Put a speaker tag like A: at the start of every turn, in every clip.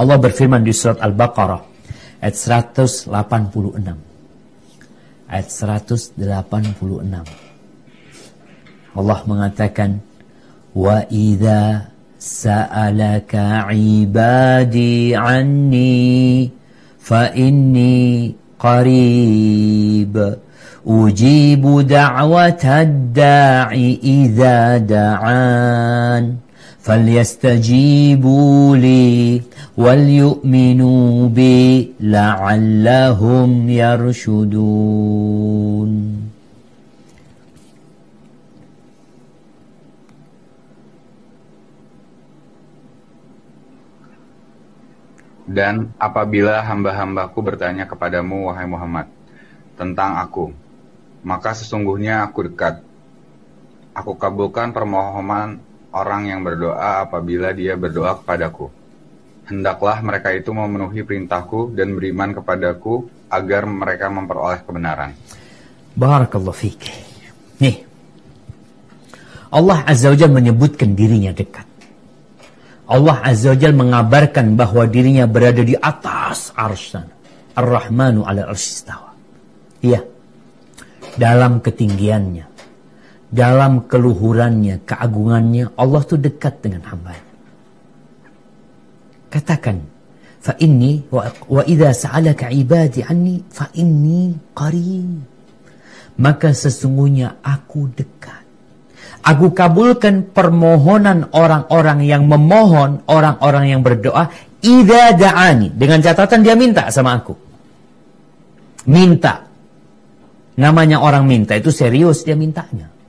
A: Allah berfirman di surat Al-Baqarah ayat 186. Ayat 186. Allah mengatakan wa idza sa'alaka ibadi anni fa inni qarib ujibu da'watad da'i idza da'an فليستجيبوا لي وليؤمنوا بي لعلهم يرشدون
B: Dan apabila hamba-hambaku bertanya kepadamu, wahai Muhammad, tentang aku, maka sesungguhnya aku dekat. Aku kabulkan permohonan orang yang berdoa apabila dia berdoa kepadaku. Hendaklah mereka itu memenuhi perintahku dan beriman kepadaku agar mereka memperoleh kebenaran.
A: Barakallahu fiik. Nih. Allah Azza wa menyebutkan dirinya dekat. Allah Azza wa mengabarkan bahwa dirinya berada di atas arsy Ar-Rahmanu ala arsyistawa. Iya. Dalam ketinggiannya, dalam keluhurannya, keagungannya, Allah tuh dekat dengan hambanya. Katakan, fa inni wa, wa idza sa'alaka ibadi anni fa inni qarib. Maka sesungguhnya aku dekat. Aku kabulkan permohonan orang-orang yang memohon, orang-orang yang berdoa, idza da'ani. Dengan catatan dia minta sama aku. Minta. Namanya orang minta itu serius dia mintanya.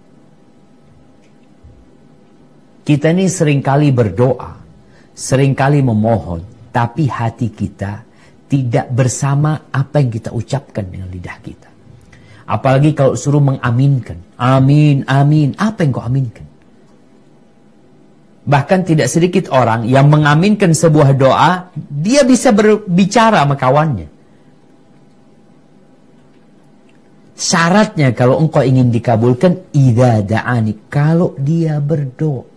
A: Kita ini sering kali berdoa, sering kali memohon, tapi hati kita tidak bersama apa yang kita ucapkan dengan lidah kita. Apalagi kalau suruh mengaminkan. Amin, amin. Apa yang kau aminkan? Bahkan tidak sedikit orang yang mengaminkan sebuah doa, dia bisa berbicara sama kawannya. Syaratnya kalau engkau ingin dikabulkan, idha da'ani. Kalau dia berdoa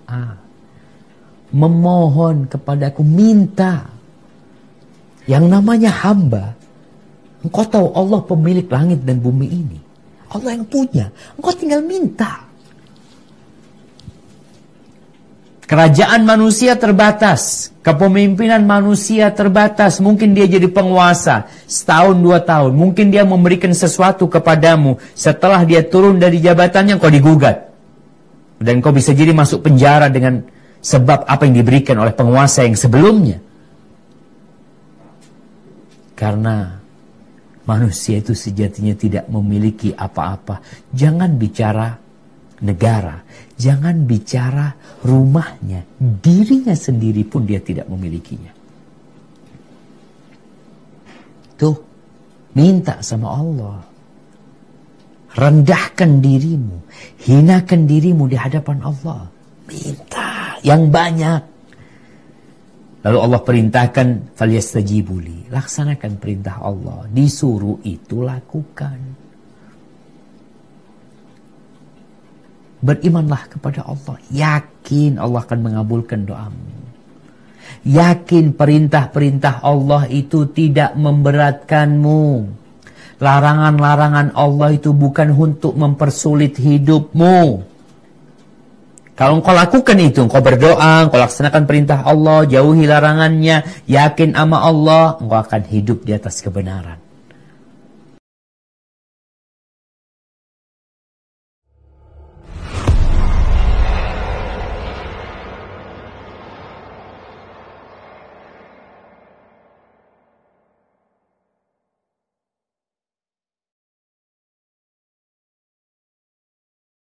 A: memohon kepadaku, minta. Yang namanya hamba. Engkau tahu Allah pemilik langit dan bumi ini. Allah yang punya. Engkau tinggal minta. Kerajaan manusia terbatas. Kepemimpinan manusia terbatas. Mungkin dia jadi penguasa. Setahun, dua tahun. Mungkin dia memberikan sesuatu kepadamu. Setelah dia turun dari jabatannya, kau digugat. Dan kau bisa jadi masuk penjara dengan sebab apa yang diberikan oleh penguasa yang sebelumnya. Karena manusia itu sejatinya tidak memiliki apa-apa. Jangan bicara negara, jangan bicara rumahnya, dirinya sendiri pun dia tidak memilikinya. Tuh, minta sama Allah. Rendahkan dirimu, hinakan dirimu di hadapan Allah. Minta yang banyak. Lalu Allah perintahkan falyastajibuli, laksanakan perintah Allah, disuruh itu lakukan. Berimanlah kepada Allah, yakin Allah akan mengabulkan doamu. Yakin perintah-perintah Allah itu tidak memberatkanmu. Larangan-larangan Allah itu bukan untuk mempersulit hidupmu. Kalau engkau lakukan itu, engkau berdoa, engkau laksanakan perintah Allah, jauhi larangannya, yakin ama Allah, engkau akan hidup di atas kebenaran.